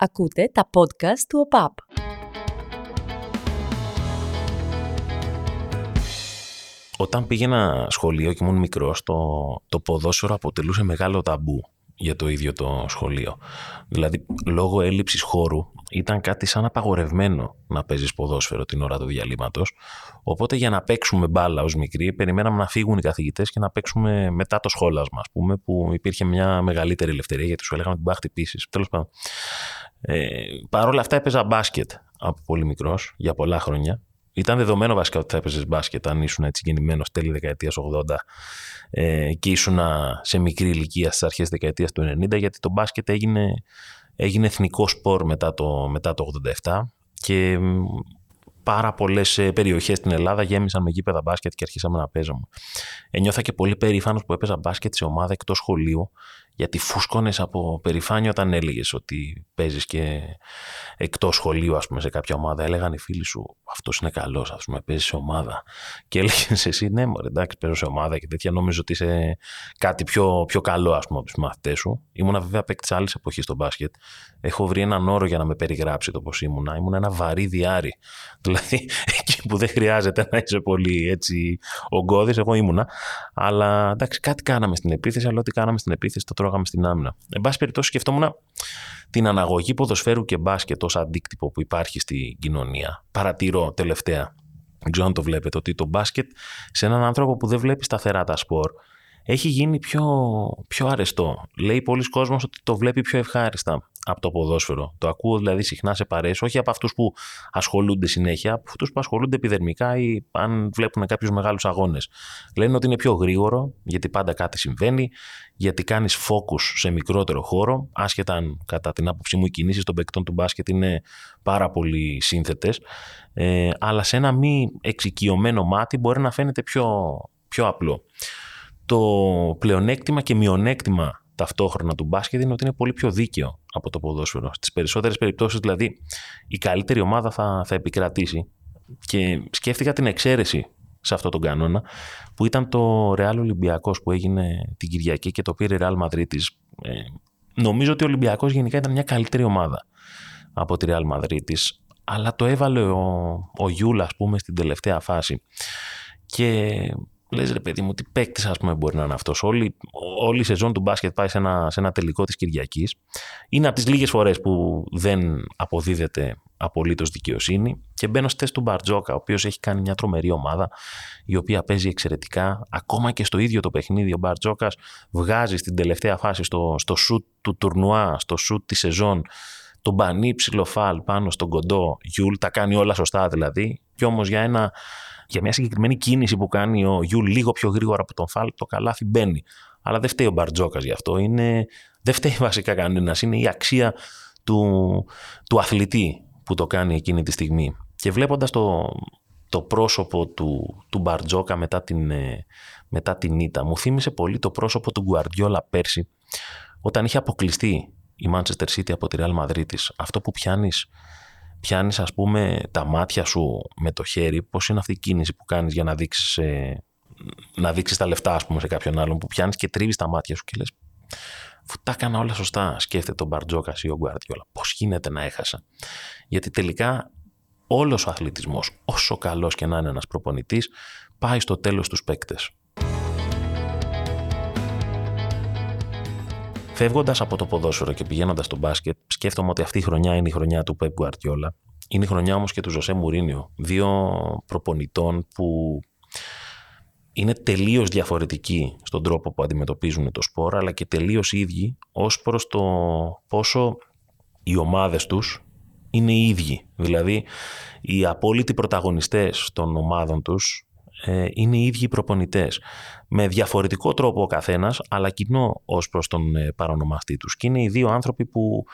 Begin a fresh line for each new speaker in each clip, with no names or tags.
Ακούτε τα podcast του ΟΠΑΠ.
Όταν πήγαινα σχολείο και ήμουν μικρός, το, το ποδόσφαιρο αποτελούσε μεγάλο ταμπού για το ίδιο το σχολείο. Δηλαδή, λόγω έλλειψης χώρου, ήταν κάτι σαν απαγορευμένο να παίζεις ποδόσφαιρο την ώρα του διαλύματος. Οπότε για να παίξουμε μπάλα ως μικροί, περιμέναμε να φύγουν οι καθηγητές και να παίξουμε μετά το σχόλασμα, ας πούμε, που υπήρχε μια μεγαλύτερη ελευθερία, γιατί σου έλεγαν ότι μπορεί να Τέλος πάντων. Ε, Παρ' όλα αυτά έπαιζα μπάσκετ από πολύ μικρός, για πολλά χρόνια. Ήταν δεδομένο βασικά ότι θα έπαιζες μπάσκετ αν ήσουν έτσι γεννημένος τέλη δεκαετίας 80 ε, και ήσουν σε μικρή ηλικία στις αρχές δεκαετίας του 90, γιατί το μπάσκετ έγινε, έγινε εθνικό σπορ μετά το, μετά το 87 και πάρα πολλές ε, περιοχές στην Ελλάδα γέμισαν με γήπεδα μπάσκετ και αρχίσαμε να παίζουμε. Ένιωθα και πολύ περήφανος που έπαιζα μπάσκετ σε ομάδα εκτός σχολείου γιατί φούσκωνες από περηφάνεια όταν έλεγες ότι παίζεις και εκτός σχολείου, ας πούμε, σε κάποια ομάδα. Έλεγαν οι φίλοι σου, αυτός είναι καλός, ας πούμε, παίζει σε ομάδα. Και έλεγες εσύ, ναι, μωρέ, εντάξει, παίζω σε ομάδα και τέτοια. Νόμιζω ότι είσαι κάτι πιο, πιο καλό, ας πούμε, από τους μαθητές σου. Ήμουνα βέβαια παίκτης άλλης εποχής στο μπάσκετ. Έχω βρει έναν όρο για να με περιγράψει το πώς ήμουνα. Ήμουν ένα βαρύ διάρρη. Δηλαδή, εκεί που δεν χρειάζεται να είσαι πολύ έτσι ογκώδης, εγώ ήμουνα. Αλλά εντάξει, κάτι κάναμε στην επίθεση, αλλά ό,τι κάναμε στην επίθεση το τρώγαμε στην άμυνα. Εν πάση περιπτώσει, σκεφτόμουν την αναγωγή ποδοσφαίρου και μπάσκετ ως αντίκτυπο που υπάρχει στην κοινωνία. Παρατηρώ τελευταία, δεν ξέρω αν το βλέπετε, ότι το μπάσκετ σε έναν άνθρωπο που δεν βλέπει σταθερά τα σπορ έχει γίνει πιο, πιο αρεστό. Λέει πολλοί κόσμος ότι το βλέπει πιο ευχάριστα από το ποδόσφαιρο. Το ακούω δηλαδή συχνά σε παρέες, όχι από αυτούς που ασχολούνται συνέχεια, από αυτούς που ασχολούνται επιδερμικά ή αν βλέπουν κάποιους μεγάλους αγώνες. Λένε ότι είναι πιο γρήγορο, γιατί πάντα κάτι συμβαίνει, γιατί κάνεις focus σε μικρότερο χώρο, άσχετα αν κατά την άποψή μου οι κινήσεις των παικτών του μπάσκετ είναι πάρα πολύ σύνθετες, ε, αλλά σε ένα μη εξοικειωμένο μάτι μπορεί να φαίνεται πιο, πιο απλό. Το πλεονέκτημα και μειονέκτημα ταυτόχρονα του μπάσκετ είναι ότι είναι πολύ πιο δίκαιο από το ποδόσφαιρο. Στις περισσότερες περιπτώσεις, δηλαδή, η καλύτερη ομάδα θα, θα επικρατήσει. Και σκέφτηκα την εξαίρεση σε αυτόν τον κανόνα, που ήταν το Real Ολυμπιακός που έγινε την Κυριακή και το πήρε η Real Madrid. Ε, νομίζω ότι ο Ολυμπιακός γενικά ήταν μια καλύτερη ομάδα από τη Real Madrid. Αλλά το έβαλε ο, ο Γιούλ, ας πούμε, στην τελευταία φάση. Και λες ρε παιδί μου, τι παίκτης, ας πούμε, μπορεί να είναι αυτός. Όλη, όλη η σεζόν του μπάσκετ πάει σε ένα, σε ένα τελικό της Κυριακής. Είναι από τις λίγες φορές που δεν αποδίδεται απολύτως δικαιοσύνη. Και μπαίνω στη θέση του Μπαρτζόκα, ο οποίος έχει κάνει μια τρομερή ομάδα, η οποία παίζει εξαιρετικά. Ακόμα και στο ίδιο το παιχνίδι, ο Μπαρτζόκας βγάζει στην τελευταία φάση στο, στο σουτ του τουρνουά, στο σουτ της σεζόν, τον πανύψηλο Φαλ πάνω στον κοντό Γιουλ. Τα κάνει όλα σωστά δηλαδή. Και όμως για ένα για μια συγκεκριμένη κίνηση που κάνει ο Γιουλ λίγο πιο γρήγορα από τον Φαλ, το καλάθι μπαίνει. Αλλά δεν φταίει ο Μπαρτζόκας γι' αυτό. Είναι, δεν φταίει βασικά κανένας. Είναι η αξία του, του αθλητή που το κάνει εκείνη τη στιγμή. Και βλέποντας το, το πρόσωπο του, του Μπαρτζόκα μετά την, ε, μετά την ήττα, μου θύμισε πολύ το πρόσωπο του Γκουαρδιόλα πέρσι, όταν είχε αποκλειστεί η Manchester City από τη Real Madrid Αυτό που πιάνεις πιάνεις, ας πούμε, τα μάτια σου με το χέρι, πώς είναι αυτή η κίνηση που κάνεις για να δείξεις ε, να δείξεις τα λεφτά, ας πούμε, σε κάποιον άλλον, που πιάνεις και τρίβεις τα μάτια σου και λες. Αφού τα έκανα όλα σωστά, σκέφτεται τον Μπαρτζόκας ή ο Γκουαρτιόλα. Πώς γίνεται να έχασα. Γιατί τελικά όλος ο αθλητισμός, όσο καλός και να είναι ένας προπονητής, πάει στο τέλος στου παίκτες. Φεύγοντας από το ποδόσφαιρο και πηγαίνοντας στο μπάσκετ, σκέφτομαι ότι αυτή η χρονιά είναι η χρονιά του Πεπ Γκουαρτιόλα. Είναι η χρονιά όμως και του Ζωσέ Μουρίνιο. Δύο προπονητών που είναι τελείως διαφορετικοί στον τρόπο που αντιμετωπίζουν το σπορ, αλλά και τελείως ίδιοι ως προς το πόσο οι ομάδες τους είναι οι ίδιοι. Δηλαδή, οι απόλυτοι πρωταγωνιστές των ομάδων τους ε, είναι οι ίδιοι οι προπονητές. Με διαφορετικό τρόπο ο καθένας, αλλά κοινό ως προς τον ε, παρονομαστή τους. Και είναι οι δύο άνθρωποι που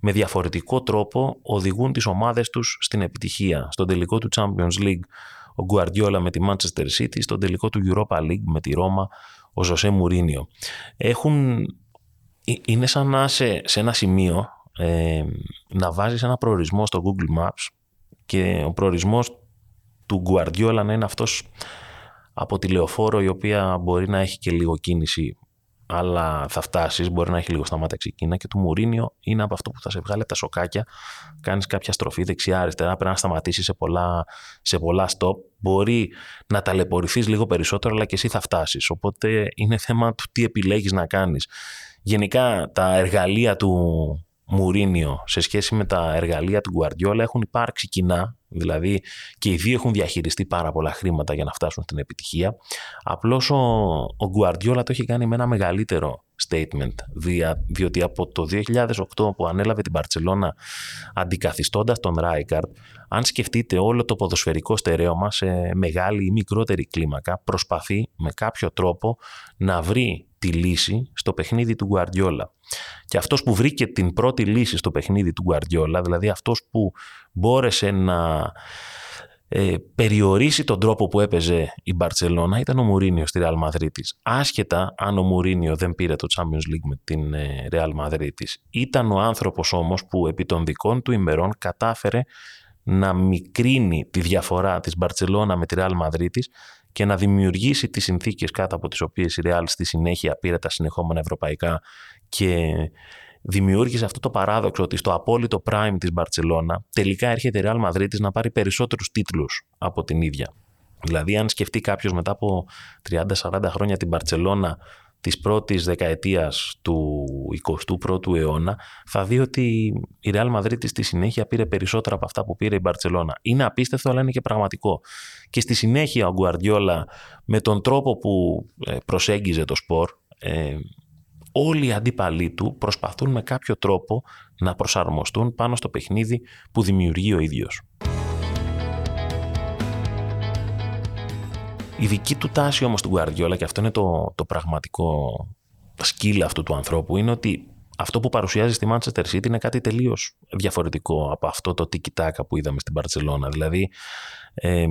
με διαφορετικό τρόπο οδηγούν τις ομάδες τους στην επιτυχία. Στον τελικό του Champions League ο Guardiola με τη Manchester City, στον τελικό του Europa League με τη Ρώμα ο Ζωσέ Μουρίνιο. Έχουν, ε, είναι σαν να είσαι σε ένα σημείο ε, να βάζεις ένα προορισμό στο Google Maps και ο προορισμός του Guardiola να είναι αυτός από τη λεωφόρο η οποία μπορεί να έχει και λίγο κίνηση αλλά θα φτάσεις. Μπορεί να έχει λίγο σταμάτα ξεκίνα και του Μουρίνιο είναι από αυτό που θα σε βγάλει από τα σοκάκια. Κάνεις κάποια στροφή δεξιά-αριστερά, πρέπει να σταματήσεις σε πολλά, σε πολλά stop. Μπορεί να ταλαιπωρηθείς λίγο περισσότερο, αλλά και εσύ θα φτάσεις. Οπότε είναι θέμα του τι επιλέγεις να κάνεις. Γενικά τα εργαλεία του Μουρίνιο σε σχέση με τα εργαλεία του Γκουαρδιόλα έχουν υπάρξει κοινά, δηλαδή και οι δύο έχουν διαχειριστεί πάρα πολλά χρήματα για να φτάσουν στην επιτυχία. Απλώς ο, ο Γκουαρδιόλα το έχει κάνει με ένα μεγαλύτερο statement, διότι από το 2008 που ανέλαβε την Παρσελώνα αντικαθιστώντας τον Ράικαρτ, αν σκεφτείτε όλο το ποδοσφαιρικό στερέωμα σε μεγάλη ή μικρότερη κλίμακα, προσπαθεί με κάποιο τρόπο να βρει τη λύση στο παιχνίδι του Γκουαρδιόλα. Και αυτός που βρήκε την πρώτη λύση στο παιχνίδι του Γκουαρδιόλα, δηλαδή αυτός που μπόρεσε να ε, περιορίσει τον τρόπο που έπαιζε η Μπαρτσελώνα ήταν ο Μουρίνιο στη Real Madrid Άσχετα αν ο Μουρίνιο δεν πήρε το Champions League με την ε, Real Madrid Ήταν ο άνθρωπος όμως που επί των δικών του ημερών κατάφερε να μικρύνει τη διαφορά της Μπαρτσελώνα με τη Real Madrid και να δημιουργήσει τις συνθήκες κάτω από τις οποίες η Real στη συνέχεια πήρε τα συνεχόμενα ευρωπαϊκά και δημιούργησε αυτό το παράδοξο ότι στο απόλυτο prime της Μπαρτσελώνα τελικά έρχεται η Real Madrid να πάρει περισσότερους τίτλους από την ίδια. Δηλαδή αν σκεφτεί κάποιος μετά από 30-40 χρόνια την Μπαρτσελώνα της πρώτης δεκαετίας του 21ου αιώνα θα δει ότι η Real Madrid στη συνέχεια πήρε περισσότερα από αυτά που πήρε η Μπαρτσελώνα. Είναι απίστευτο αλλά είναι και πραγματικό. Και στη συνέχεια ο Γκουαρδιόλα με τον τρόπο που ε, προσέγγιζε το σπορ ε, όλοι οι αντίπαλοι του προσπαθούν με κάποιο τρόπο να προσαρμοστούν πάνω στο παιχνίδι που δημιουργεί ο ίδιος. Η δική του τάση όμως του Γκουαρδιόλα και αυτό είναι το, το πραγματικό σκύλ αυτού του ανθρώπου είναι ότι αυτό που παρουσιάζει στη Manchester City είναι κάτι τελείως διαφορετικό από αυτό το τiki που είδαμε στην Παρσελώνα. Δηλαδή, ε,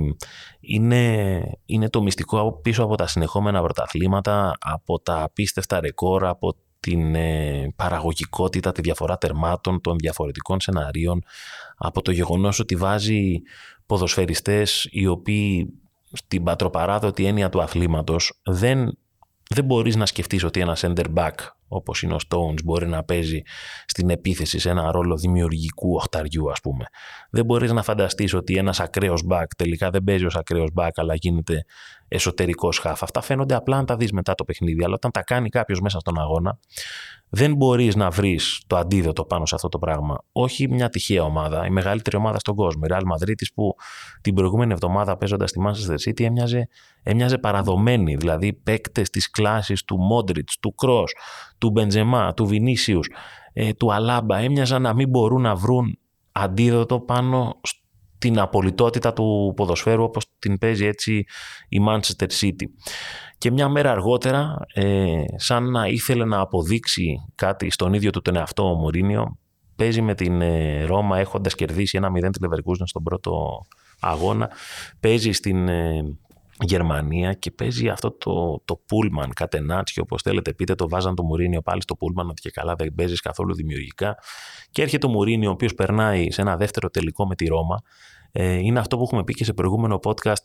είναι, είναι το μυστικό πίσω από τα συνεχόμενα πρωταθλήματα, από τα απίστευτα ρεκόρ, από την ε, παραγωγικότητα, τη διαφορά τερμάτων των διαφορετικών σεναρίων, από το γεγονός ότι βάζει ποδοσφαιριστές οι οποίοι στην πατροπαράδοτη έννοια του αθλήματος δεν, δεν μπορείς να σκεφτείς ότι ένας center back όπως είναι ο Stones μπορεί να παίζει στην επίθεση σε ένα ρόλο δημιουργικού οχταριού ας πούμε. Δεν μπορείς να φανταστείς ότι ένας ακραίος back τελικά δεν παίζει ως ακραίος back αλλά γίνεται εσωτερικός χάφ. Αυτά φαίνονται απλά να τα δεις μετά το παιχνίδι αλλά όταν τα κάνει κάποιος μέσα στον αγώνα δεν μπορείς να βρεις το αντίδοτο πάνω σε αυτό το πράγμα. Όχι μια τυχαία ομάδα, η μεγαλύτερη ομάδα στον κόσμο. Η Real Madrid που την προηγούμενη εβδομάδα παίζοντας στη Manchester City έμοιαζε, έμοιαζε παραδομένη. Δηλαδή παίκτες της κλάσης του Μόντριτ, του Κρό, του Μπεντζεμά, του Βινίσιους, ε, του Αλάμπα έμοιαζαν να μην μπορούν να βρουν αντίδοτο πάνω στην απολυτότητα του ποδοσφαίρου όπως την παίζει έτσι η Manchester City. Και μια μέρα αργότερα, ε, σαν να ήθελε να αποδείξει κάτι στον ίδιο του τον εαυτό ο Μουρίνιο, παίζει με την ε, Ρώμα έχοντας κερδίσει ένα 0 τη Leverkusen στον πρώτο αγώνα, παίζει στην ε, Γερμανία και παίζει αυτό το, το Pullman, κατενάτσιο, όπως θέλετε πείτε, το βάζαν το Μουρίνιο πάλι στο Pullman, ότι και καλά δεν παίζεις καθόλου δημιουργικά. Και έρχεται ο Μουρίνιο, ο οποίος περνάει σε ένα δεύτερο τελικό με τη Ρώμα. Ε, είναι αυτό που έχουμε πει και σε προηγούμενο podcast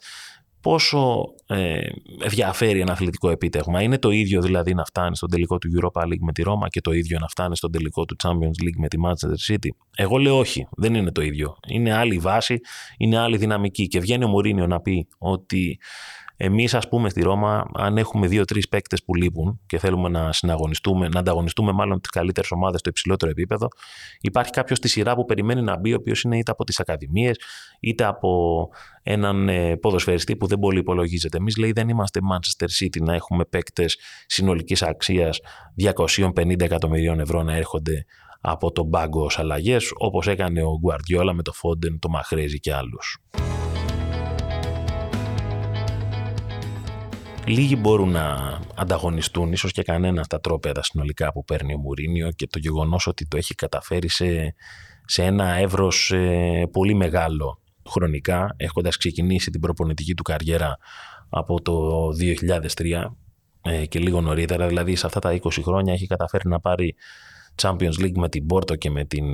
πόσο ε, διαφέρει ένα αθλητικό επίτευγμα. Είναι το ίδιο δηλαδή να φτάνει στον τελικό του Europa League με τη Ρώμα και το ίδιο να φτάνει στον τελικό του Champions League με τη Manchester City. Εγώ λέω όχι, δεν είναι το ίδιο. Είναι άλλη βάση, είναι άλλη δυναμική. Και βγαίνει ο Μουρίνιο να πει ότι Εμείς, ας πούμε, στη Ρώμα, αν έχουμε δύο-τρεις παίκτες που λείπουν και θέλουμε να συναγωνιστούμε, να ανταγωνιστούμε μάλλον τις καλύτερες ομάδες στο υψηλότερο επίπεδο, υπάρχει κάποιος στη σειρά που περιμένει να μπει, ο οποίος είναι είτε από τις ακαδημίες, είτε από έναν ε, ποδοσφαιριστή που δεν πολύ υπολογίζεται. Εμείς, λέει, δεν είμαστε Manchester City να έχουμε παίκτες συνολικής αξίας 250 εκατομμυρίων ευρώ να έρχονται από τον πάγκο ως αλλαγές, όπως έκανε ο Γκουαρδιόλα με το Φόντεν, το Μαχρέζι και άλλους. Λίγοι μπορούν να ανταγωνιστούν, ίσως και κανένα στα τρόπεδα συνολικά που παίρνει ο Μουρίνιο και το γεγονός ότι το έχει καταφέρει σε, σε ένα εύρος ε, πολύ μεγάλο χρονικά, έχοντας ξεκινήσει την προπονητική του καριέρα από το 2003 ε, και λίγο νωρίτερα, δηλαδή σε αυτά τα 20 χρόνια έχει καταφέρει να πάρει Champions League με την Πόρτο και με την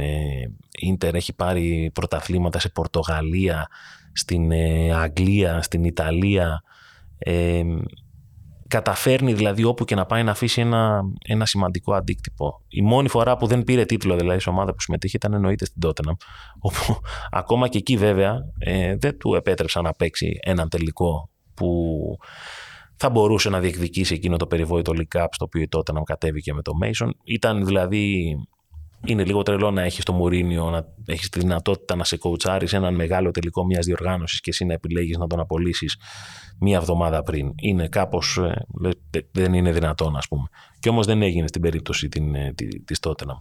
Ίντερ, έχει πάρει πρωταθλήματα σε Πορτογαλία, στην ε, Αγγλία, στην Ιταλία, καταφέρνει δηλαδή όπου και να πάει να αφήσει ένα, ένα σημαντικό αντίκτυπο. Η μόνη φορά που δεν πήρε τίτλο δηλαδή σε ομάδα που συμμετείχε ήταν εννοείται στην Τότεναμ, όπου ακόμα και εκεί βέβαια ε, δεν του επέτρεψαν να παίξει έναν τελικό που θα μπορούσε να διεκδικήσει εκείνο το περιβόητο League Cup στο οποίο η Τότεναμ κατέβηκε με το Mason. Ήταν δηλαδή είναι λίγο τρελό να έχεις το Μουρίνιο, να έχεις τη δυνατότητα να σε κοουτσάρεις έναν μεγάλο τελικό μιας διοργάνωσης και εσύ να επιλέγεις να τον απολύσεις μία εβδομάδα πριν. Είναι κάπως. Ε, δεν είναι δυνατόν, ας πούμε. Και όμως δεν έγινε στην περίπτωση ε, τη Τότεναμ.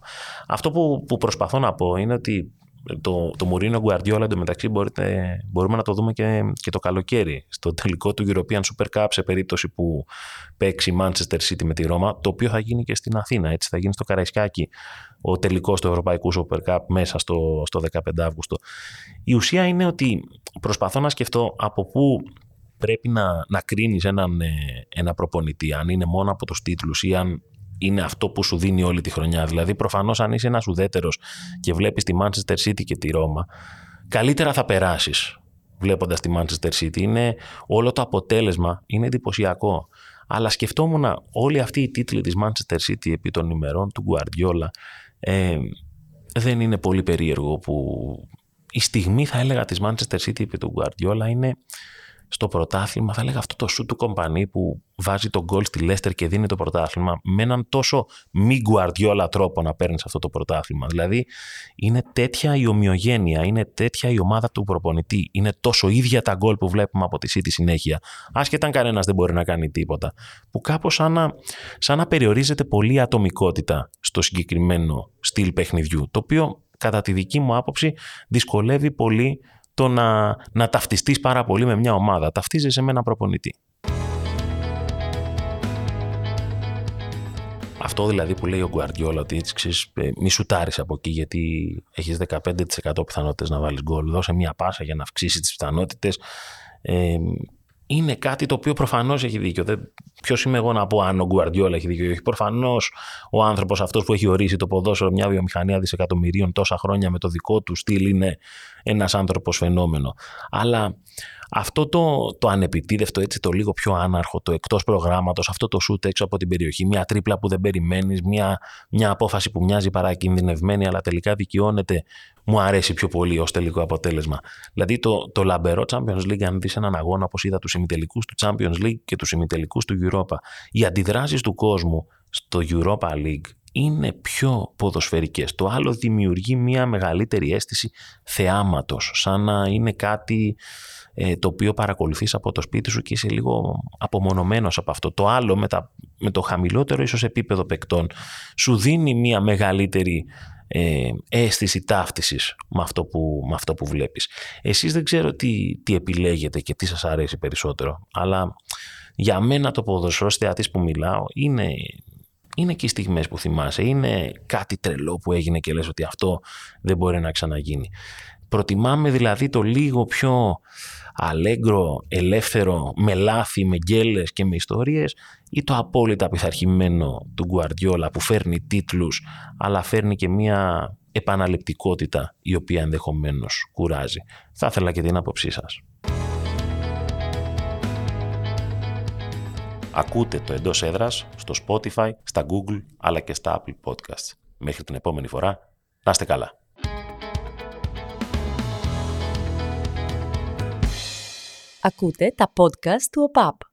Αυτό που, που προσπαθώ να πω είναι ότι το, το Μουρίνο Γκουαρδιόλα εντωμεταξύ μπορείτε, μπορούμε να το δούμε και, και το καλοκαίρι στο τελικό του European Super Cup σε περίπτωση που παίξει η Manchester City με τη Ρώμα το οποίο θα γίνει και στην Αθήνα έτσι θα γίνει στο Καραϊσκάκι ο τελικός του Ευρωπαϊκού Super Cup μέσα στο, στο 15 Αύγουστο. Η ουσία είναι ότι προσπαθώ να σκεφτώ από πού πρέπει να, να κρίνεις έναν, ε, ένα προπονητή αν είναι μόνο από τους τίτλους ή αν είναι αυτό που σου δίνει όλη τη χρονιά. Δηλαδή, προφανώς, αν είσαι ένας ουδέτερος και βλέπεις τη Manchester City και τη Ρώμα, καλύτερα θα περάσεις βλέποντας τη Manchester City. Είναι, όλο το αποτέλεσμα είναι εντυπωσιακό. Αλλά σκεφτόμουν όλοι αυτοί οι τίτλοι της Manchester City επί των ημερών του Guardiola ε, δεν είναι πολύ περίεργο που η στιγμή θα έλεγα της Manchester City επί του Guardiola είναι στο πρωτάθλημα, θα έλεγα αυτό το σου του κομπανί που βάζει τον γκολ στη Λέστερ και δίνει το πρωτάθλημα με έναν τόσο μη γκουαρδιόλα τρόπο να παίρνεις αυτό το πρωτάθλημα. Δηλαδή είναι τέτοια η ομοιογένεια, είναι τέτοια η ομάδα του προπονητή, είναι τόσο ίδια τα γκολ που βλέπουμε από τη City συνέχεια, άσχετα αν κανένας δεν μπορεί να κάνει τίποτα, που κάπως σαν να, σαν να περιορίζεται πολύ η ατομικότητα στο συγκεκριμένο στυλ παιχνιδιού, το οποίο κατά τη δική μου άποψη δυσκολεύει πολύ το να, να ταυτιστείς πάρα πολύ με μια ομάδα. Ταυτίζεσαι με ένα προπονητή. Αυτό δηλαδή που λέει ο Γκουαρδιόλα ότι έτσι ξέρεις, ε, μη σουτάρεις από εκεί γιατί έχεις 15% πιθανότητες να βάλεις γκολ. Δώσε μια πάσα για να αυξήσεις τις πιθανότητες. Ε, είναι κάτι το οποίο προφανώς έχει δίκιο. Ποιος είμαι εγώ να πω αν ο Γκουαρδιόλα έχει δίκιο. Προφανώς ο άνθρωπος αυτός που έχει ορίσει το ποδόσφαιρο μια βιομηχανία δισεκατομμυρίων τόσα χρόνια με το δικό του στυλ είναι ένας άνθρωπος φαινόμενο. Αλλά αυτό το, το ανεπιτίδευτο, έτσι το λίγο πιο άναρχο, το εκτός προγράμματος, αυτό το σουτ έξω από την περιοχή, μια τρίπλα που δεν περιμένεις, μια, μια απόφαση που μοιάζει παρακινδυνευμένη, αλλά τελικά δικαιώνεται, μου αρέσει πιο πολύ ως τελικό αποτέλεσμα. Δηλαδή το, το λαμπερό Champions League, αν δεις έναν αγώνα όπως είδα τους ημιτελικούς του Champions League και τους ημιτελικούς του Europa, οι αντιδράσεις του κόσμου στο Europa League είναι πιο ποδοσφαιρικές. Το άλλο δημιουργεί μια μεγαλύτερη αίσθηση θεάματος, σαν να είναι κάτι ε, το οποίο παρακολουθείς από το σπίτι σου και είσαι λίγο απομονωμένος από αυτό. Το άλλο με, με το χαμηλότερο ίσως επίπεδο παικτών σου δίνει μια μεγαλύτερη ε, αίσθηση ταύτισης με αυτό, που, με αυτό που βλέπεις. Εσείς δεν ξέρω τι, τι επιλέγετε και τι σας αρέσει περισσότερο, αλλά για μένα το ποδοσφαιρό θεατής που μιλάω είναι, είναι και οι στιγμές που θυμάσαι, είναι κάτι τρελό που έγινε και λες ότι αυτό δεν μπορεί να ξαναγίνει. Προτιμάμε δηλαδή το λίγο πιο αλέγκρο, ελεύθερο, με λάθη, με γκέλες και με ιστορίες ή το απόλυτα πειθαρχημένο του Γκουαρδιόλα που φέρνει τίτλους αλλά φέρνει και μια επαναληπτικότητα η οποία ενδεχομένως κουράζει. Θα ήθελα και την άποψή σας. Ακούτε το εντός έδρας στο Spotify, στα Google αλλά και στα Apple Podcasts. Μέχρι την επόμενη φορά, να είστε καλά.
Ακούτε τα podcast του ΟΠΑΠ.